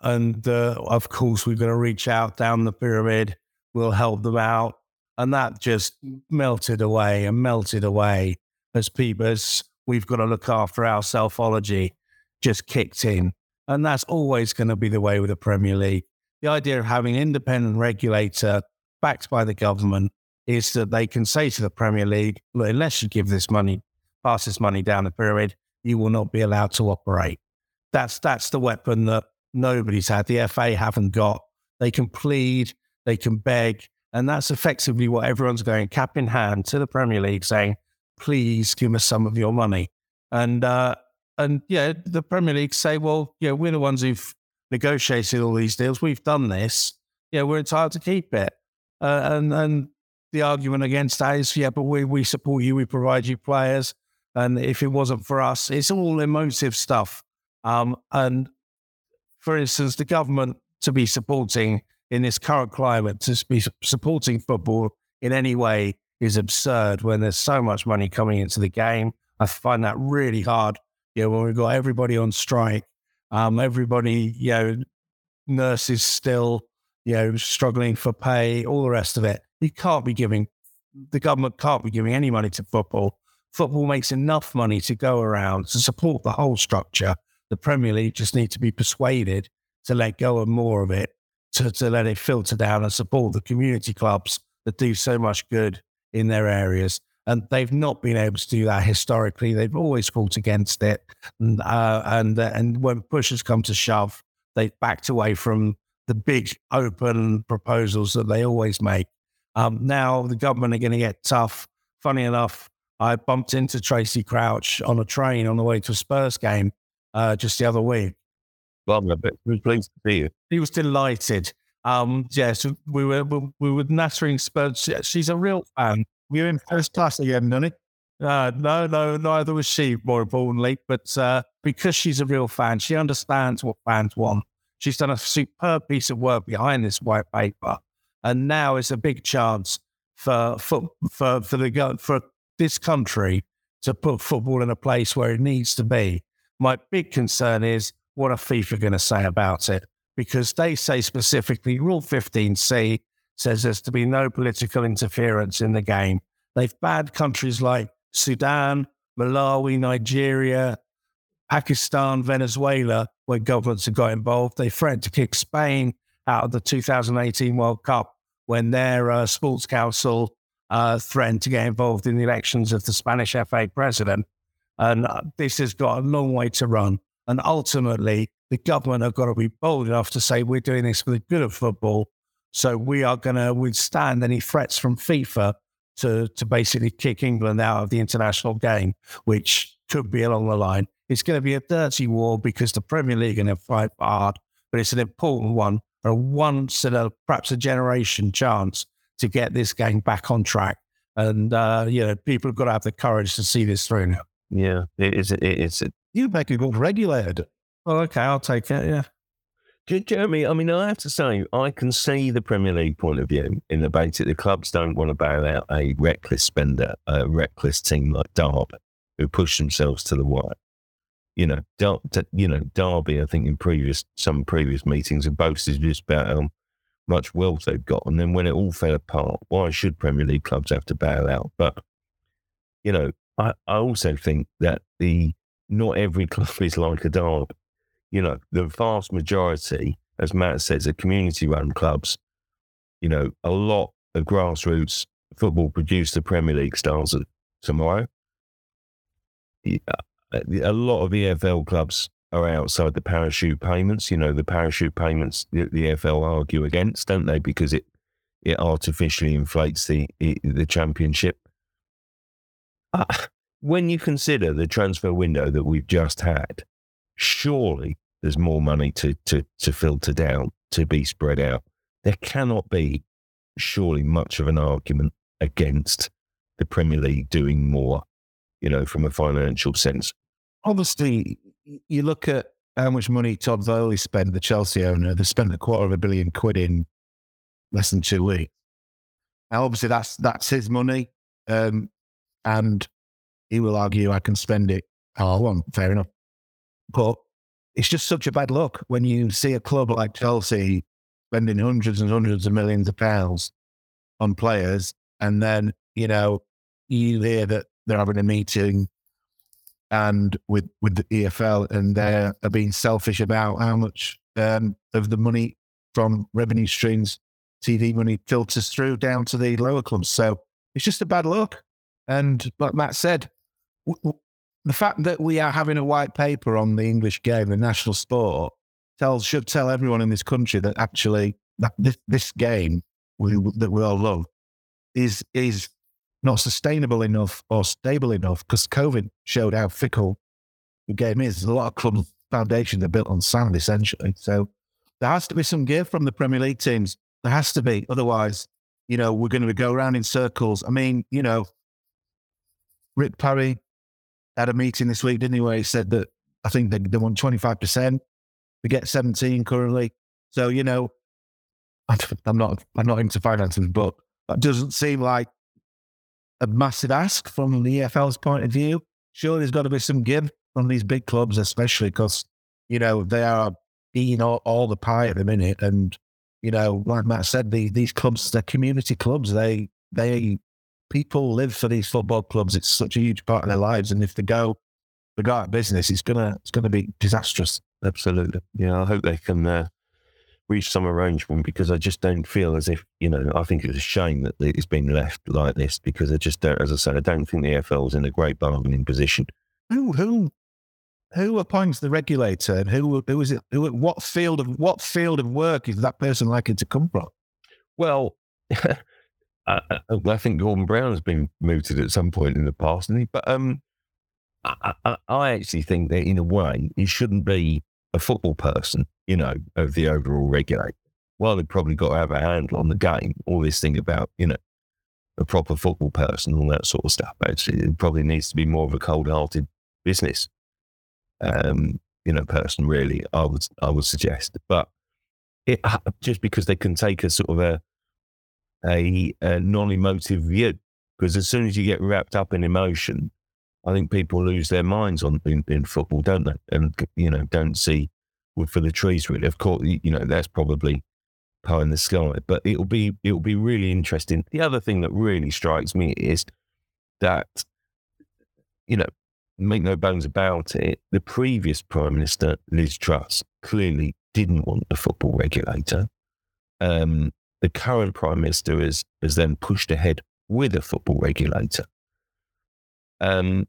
And uh, of course, we're going to reach out down the pyramid. We'll help them out. And that just melted away and melted away as people, as we've got to look after our selfology just kicked in. And that's always going to be the way with the Premier League. The idea of having an independent regulator backed by the government is that they can say to the Premier League, unless you give this money, pass this money down the pyramid, you will not be allowed to operate. That's that's the weapon that nobody's had. The FA haven't got. They can plead, they can beg, and that's effectively what everyone's going cap in hand to the Premier League, saying, "Please give us some of your money." And uh, and yeah, the Premier League say, "Well, yeah, we're the ones who've negotiated all these deals. We've done this. Yeah, we're entitled to keep it." Uh, and and the argument against that is, yeah, but we, we support you, we provide you players. And if it wasn't for us, it's all emotive stuff. Um, and for instance, the government to be supporting in this current climate, to be supporting football in any way is absurd when there's so much money coming into the game. I find that really hard. You know, when we've got everybody on strike, um, everybody, you know, nurses still, you know, struggling for pay, all the rest of it. You can't be giving, the government can't be giving any money to football. Football makes enough money to go around to support the whole structure. The Premier League just need to be persuaded to let go of more of it, to, to let it filter down and support the community clubs that do so much good in their areas. And they've not been able to do that historically. They've always fought against it. And, uh, and, uh, and when push has come to shove, they've backed away from the big open proposals that they always make. Um, now the government are going to get tough. Funny enough, I bumped into Tracey Crouch on a train on the way to a Spurs game uh, just the other week. Well, I'm he was pleased to see you. He was delighted. Um, yes, we were we were nattering Spurs. She's a real fan. We were in first class again, didn't it? Uh, no, no, neither was she. More importantly, but uh, because she's a real fan, she understands what fans want. She's done a superb piece of work behind this white paper and now it's a big chance for for for for the for this country to put football in a place where it needs to be. My big concern is what are FIFA going to say about it? Because they say specifically, Rule 15C says there's to be no political interference in the game. They've banned countries like Sudan, Malawi, Nigeria, Pakistan, Venezuela, where governments have got involved. They threatened to kick Spain out of the 2018 World Cup when their uh, sports council uh, threatened to get involved in the elections of the Spanish FA president. And uh, this has got a long way to run. And ultimately, the government have got to be bold enough to say, we're doing this for the good of football. So we are going to withstand any threats from FIFA to, to basically kick England out of the international game, which could be along the line. It's going to be a dirty war because the Premier League are going to fight hard, but it's an important one a once in a perhaps a generation chance to get this game back on track. And uh, you know, people have got to have the courage to see this through now. Yeah, it is. It is. You make it good regulated. Well, oh, okay, I'll take it. Yeah. Jeremy, I mean, I have to say, I can see the Premier League point of view in the basic. The clubs don't want to bail out a reckless spender, a reckless team like Derby, who push themselves to the wire you know, Dar- you know, Derby, I think in previous some previous meetings have boasted just about how much wealth they've got. And then when it all fell apart, why should Premier League clubs have to bail out? But, you know, I, I also think that the not every club is like a derby. You know, the vast majority, as Matt says, are community run clubs. You know, a lot of grassroots football produce the Premier League stars of tomorrow. Uh, a lot of EFL clubs are outside the parachute payments. You know, the parachute payments the, the EFL argue against, don't they? Because it it artificially inflates the the championship. Uh, when you consider the transfer window that we've just had, surely there's more money to to to filter down to be spread out. There cannot be surely much of an argument against the Premier League doing more, you know, from a financial sense. Obviously, you look at how much money Todd Boehly spent, the Chelsea owner. They spent a quarter of a billion quid in less than two weeks. Now, obviously, that's that's his money, um, and he will argue I can spend it how I want. Fair enough, but it's just such a bad look when you see a club like Chelsea spending hundreds and hundreds of millions of pounds on players, and then you know you hear that they're having a meeting and with with the EFL, and they're being selfish about how much um, of the money from revenue streams, TV money filters through down to the lower clubs. So it's just a bad look. And like Matt said, w- w- the fact that we are having a white paper on the English game, the national sport, tells should tell everyone in this country that actually that this, this game we, that we all love is is not sustainable enough or stable enough because COVID showed how fickle the game is. There's a lot of club foundations are built on sand, essentially. So there has to be some give from the Premier League teams. There has to be. Otherwise, you know, we're going to go around in circles. I mean, you know, Rick Parry had a meeting this week, didn't he, where he said that I think they, they want 25%. We get 17 currently. So, you know, I'm not I'm not into finances, but that doesn't seem like a massive ask from the EFL's point of view. Sure, there's got to be some give from these big clubs, especially because, you know, they are eating all, all, the pie at the minute. And, you know, like Matt said, the, these clubs, they're community clubs. They, they, people live for these football clubs. It's such a huge part of their lives. And if they go, they go out of business, it's going to, it's to be disastrous. Absolutely. Yeah. I hope they can, uh, reach some arrangement because I just don't feel as if, you know, I think it's a shame that it's been left like this because I just don't, as I said, I don't think the EFL is in a great bargaining position. Who, who, who appoints the regulator and who, who is it? Who, what field of, what field of work is that person likely to come from? Well, I, I, think Gordon Brown has been mooted at some point in the past, he? But um, I, I, actually think that in a way, it shouldn't be a football person, you know, of the overall regulator. Well, they've probably got to have a handle on the game, all this thing about, you know, a proper football person, all that sort of stuff. Actually, it probably needs to be more of a cold hearted business, um, you know, person, really, I would, I would suggest. But it, just because they can take a sort of a, a, a non emotive view, because as soon as you get wrapped up in emotion, I think people lose their minds on in, in, football, don't they? And you know, don't see wood for the trees. Really, of course, you know that's probably pie in the sky. But it'll be it'll be really interesting. The other thing that really strikes me is that you know, make no bones about it, the previous Prime Minister Liz Truss clearly didn't want a football regulator. Um, the current Prime Minister is has then pushed ahead with a football regulator. Um,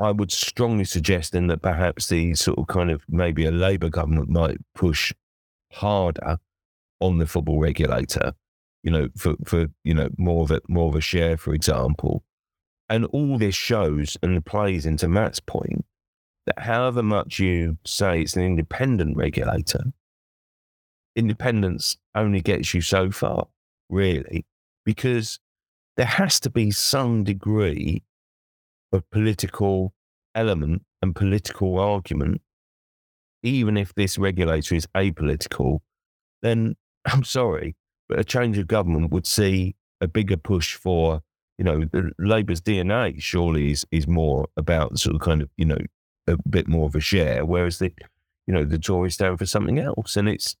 I would strongly suggest then that perhaps the sort of kind of maybe a Labour government might push harder on the football regulator, you know, for, for you know more of a more of a share, for example. And all this shows and plays into Matt's point that however much you say it's an independent regulator, independence only gets you so far, really, because there has to be some degree of political element and political argument, even if this regulator is apolitical, then I'm sorry, but a change of government would see a bigger push for, you know, the Labour's DNA surely is, is more about sort of kind of, you know, a bit more of a share, whereas the, you know, the Tories stand for something else. And it's,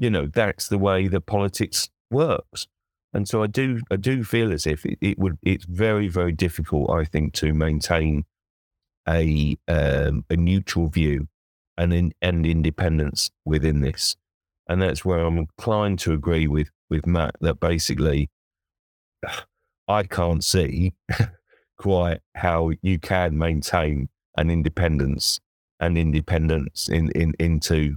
you know, that's the way that politics works. And so I do, I do feel as if it, it would, it's very, very difficult, I think, to maintain a um, a neutral view and in, and independence within this. And that's where I'm inclined to agree with with Matt that basically I can't see quite how you can maintain an independence and independence in, in into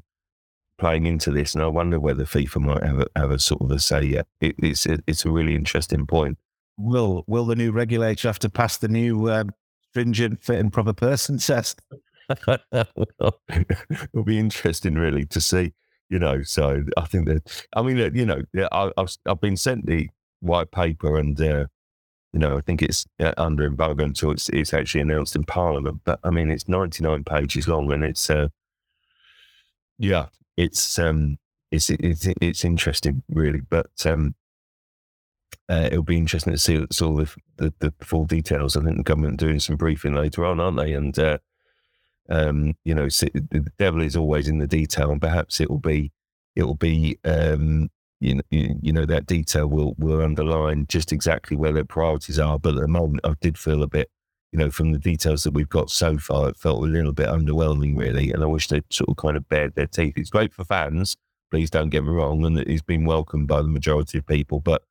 playing into this. And I wonder whether FIFA might have a, have a sort of a say. Yeah, it, it's a, it's a really interesting point. Will will the new regulator have to pass the new um, stringent fit and proper person test? It'll be interesting, really, to see. You know, so I think that I mean, you know, I, have I've been sent the white paper, and uh, you know, I think it's uh, under embargo until it's it's actually announced in Parliament. But I mean, it's ninety nine pages long, and it's uh, yeah, it's um, it's it's it's interesting, really. But um, uh, it'll be interesting to see, see all the, the, full details. I think the government doing some briefing later on, aren't they? And uh, um, you know, the devil is always in the detail, and perhaps it will be it will be um, you know, you know that detail will will underline just exactly where their priorities are. But at the moment, I did feel a bit, you know, from the details that we've got so far, it felt a little bit underwhelming, really. And I wish they'd sort of kind of bared their teeth. It's great for fans, please don't get me wrong, and it's been welcomed by the majority of people. But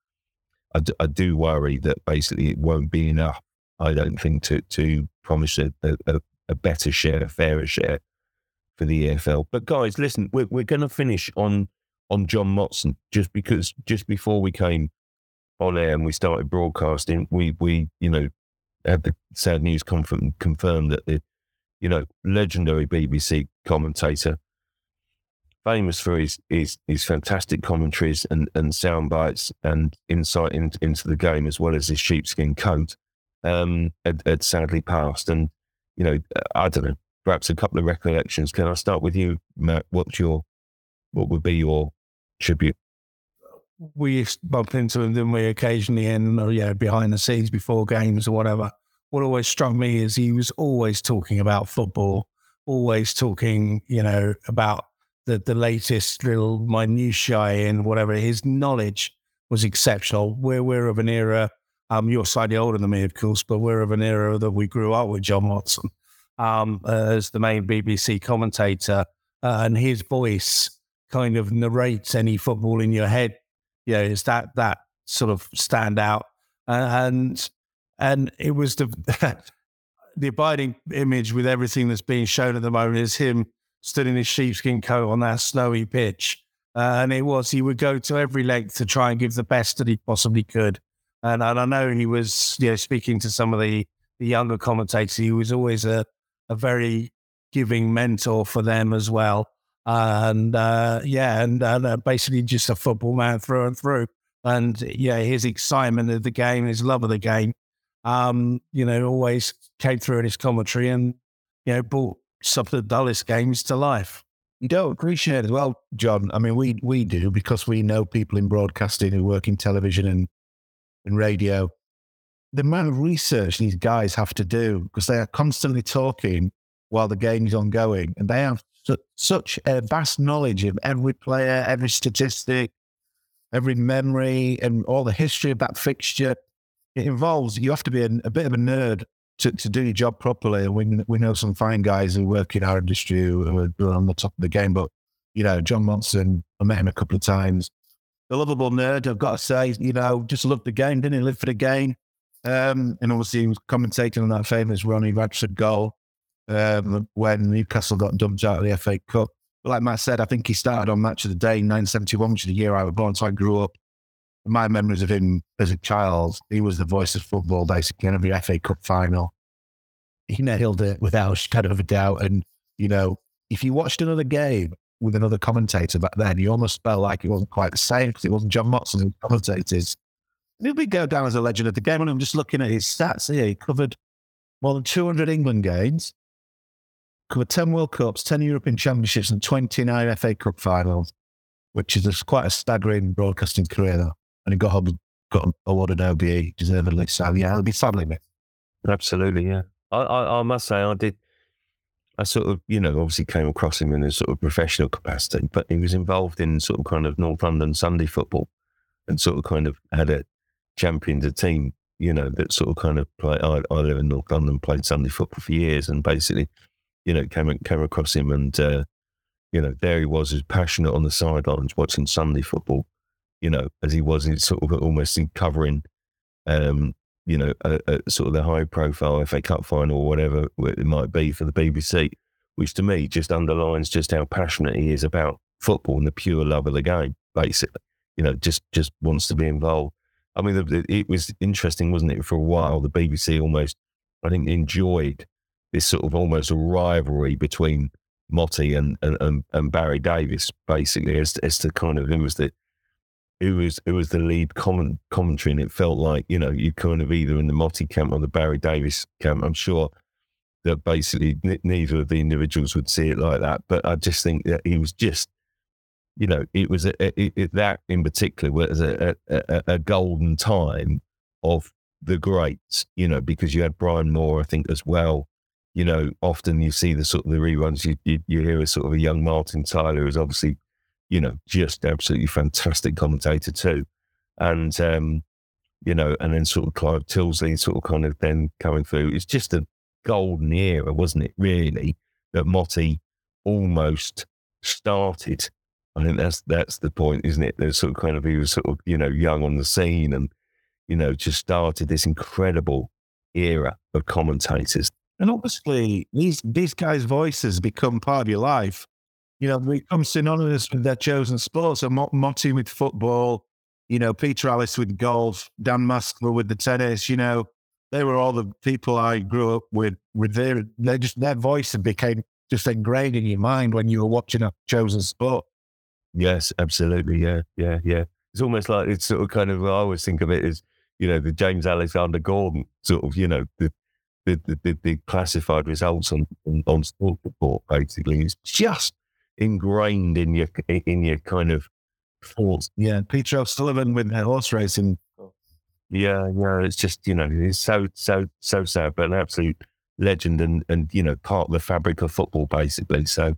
I, d- I do worry that basically it won't be enough. I don't think to to promise a, a, a better share, a fairer share for the EFL. But guys, listen, we're we're going to finish on on John Motson just because just before we came on air and we started broadcasting, we we you know had the sad news confirm, confirmed that the you know legendary BBC commentator, famous for his his, his fantastic commentaries and and sound bites and insight in, into the game as well as his sheepskin coat, um, had, had sadly passed. And you know, I don't know, perhaps a couple of recollections. Can I start with you, Matt? What's your what would be your tribute? We bump into him, didn't we, occasionally in, or, yeah, behind the scenes before games or whatever. What always struck me is he was always talking about football, always talking, you know, about the, the latest little minutiae and whatever. His knowledge was exceptional. We're, we're of an era, um, you're slightly older than me, of course, but we're of an era that we grew up with John Motson um, as the main BBC commentator. Uh, and his voice kind of narrates any football in your head. Yeah, is that that sort of stand out? and and it was the the abiding image with everything that's being shown at the moment is him stood in his sheepskin coat on that snowy pitch. Uh, and it was, he would go to every length to try and give the best that he possibly could. And, and I know he was, you know, speaking to some of the, the younger commentators, he was always a, a very giving mentor for them as well and uh, yeah, and uh, basically just a football man through and through. And yeah, his excitement of the game, his love of the game, um, you know, always came through in his commentary and you know brought some of the dullest games to life. You don't appreciate as well, John. I mean, we we do because we know people in broadcasting who work in television and and radio. The amount of research these guys have to do because they are constantly talking while the game is ongoing, and they have such a vast knowledge of every player, every statistic, every memory, and all the history of that fixture. It involves you have to be a, a bit of a nerd to, to do your job properly. And we we know some fine guys who work in our industry who are on the top of the game. But you know, John Motson, I met him a couple of times. The lovable nerd, I've got to say, you know, just loved the game, didn't he? Live for the game. Um, and obviously, he was commentating on that famous Ronnie Radford goal um, when Newcastle got dumped out of the FA Cup. But like Matt said, I think he started on Match of the Day in 1971, which is the year I was born. So I grew up. My memories of him as a child, he was the voice of football basically in every FA Cup final. He nailed it without a shadow of a doubt. And, you know, if you watched another game with another commentator back then, you almost felt like it wasn't quite the same because it wasn't John Motson who commentated. He'll be go down as a legend of the game. And I'm just looking at his stats here. He covered more than 200 England games, covered 10 World Cups, 10 European Championships, and 29 FA Cup finals, which is a, quite a staggering broadcasting career, though. And he got, got awarded OBE deservedly. So, yeah, it'll be sadly missed. Absolutely, yeah. I, I, I, must say, I did. I sort of, you know, obviously came across him in a sort of professional capacity, but he was involved in sort of kind of North London Sunday football and sort of kind of had a championed a team, you know, that sort of kind of played. I, I live in North London, played Sunday football for years, and basically, you know, came came across him, and uh, you know, there he was, as passionate on the sidelines watching Sunday football, you know, as he was in sort of almost in covering, um, you know, a, a sort of the high profile FA Cup final or whatever it might be for the BBC, which to me just underlines just how passionate he is about football and the pure love of the game, basically. You know, just just wants to be involved. I mean, it was interesting, wasn't it? For a while, the BBC almost, I think, enjoyed this sort of almost a rivalry between Motti and and, and Barry Davies, basically, as, as to kind of who was the who was who was the lead comment, commentary, and it felt like you know you kind of either in the Motti camp or the Barry Davies camp. I'm sure that basically neither of the individuals would see it like that, but I just think that he was just you know, it was a, it, that in particular was a, a, a, golden time of the greats, you know, because you had Brian Moore, I think, as well. You know, often you see the sort of the reruns, you, you, you hear a sort of a young Martin Tyler who's obviously, you know, just absolutely fantastic commentator too. And, um, you know, and then sort of Clive Tyldesley sort of kind of then coming through. It's just a golden era, wasn't it, really, that Motti almost started I think that's that's the point, isn't it? There's sort of kind of he was sort of you know young on the scene and you know just started this incredible era of commentators. And obviously, these these guys' voices become part of your life. You know, they become synonymous with their chosen sports. So Motti with football, you know, Peter Alliss with golf, Dan Maskell with the tennis. You know, they were all the people I grew up with. With their, they just their voice became just ingrained in your mind when you were watching a chosen sport. Yes, absolutely. Yeah, yeah, yeah. It's almost like it's sort of kind of. I always think of it as you know the James Alexander Gordon sort of you know the the the, the, classified results on, on on Sport Report. Basically, it's just ingrained in your in your kind of thoughts. Yeah, Peter O'Sullevan with horse racing. Yeah, yeah. It's just you know it's so so so sad, but an absolute legend and and you know part of the fabric of football basically. So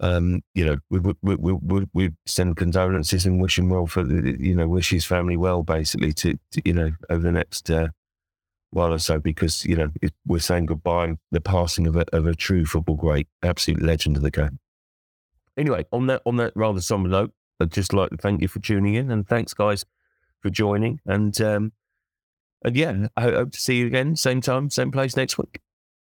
um, you know, we, we, we, we, we send condolences and wish him well for the, you know, wish his family well, basically, to, to you know, over the next uh, while or so, because, you know, it, we're saying goodbye, the passing of a, of a true football great, absolute legend of the game. Anyway, on that, on that rather somber note, I'd just like to thank you for tuning in and thanks, guys, for joining. And, um, and yeah, I hope to see you again, same time, same place next week.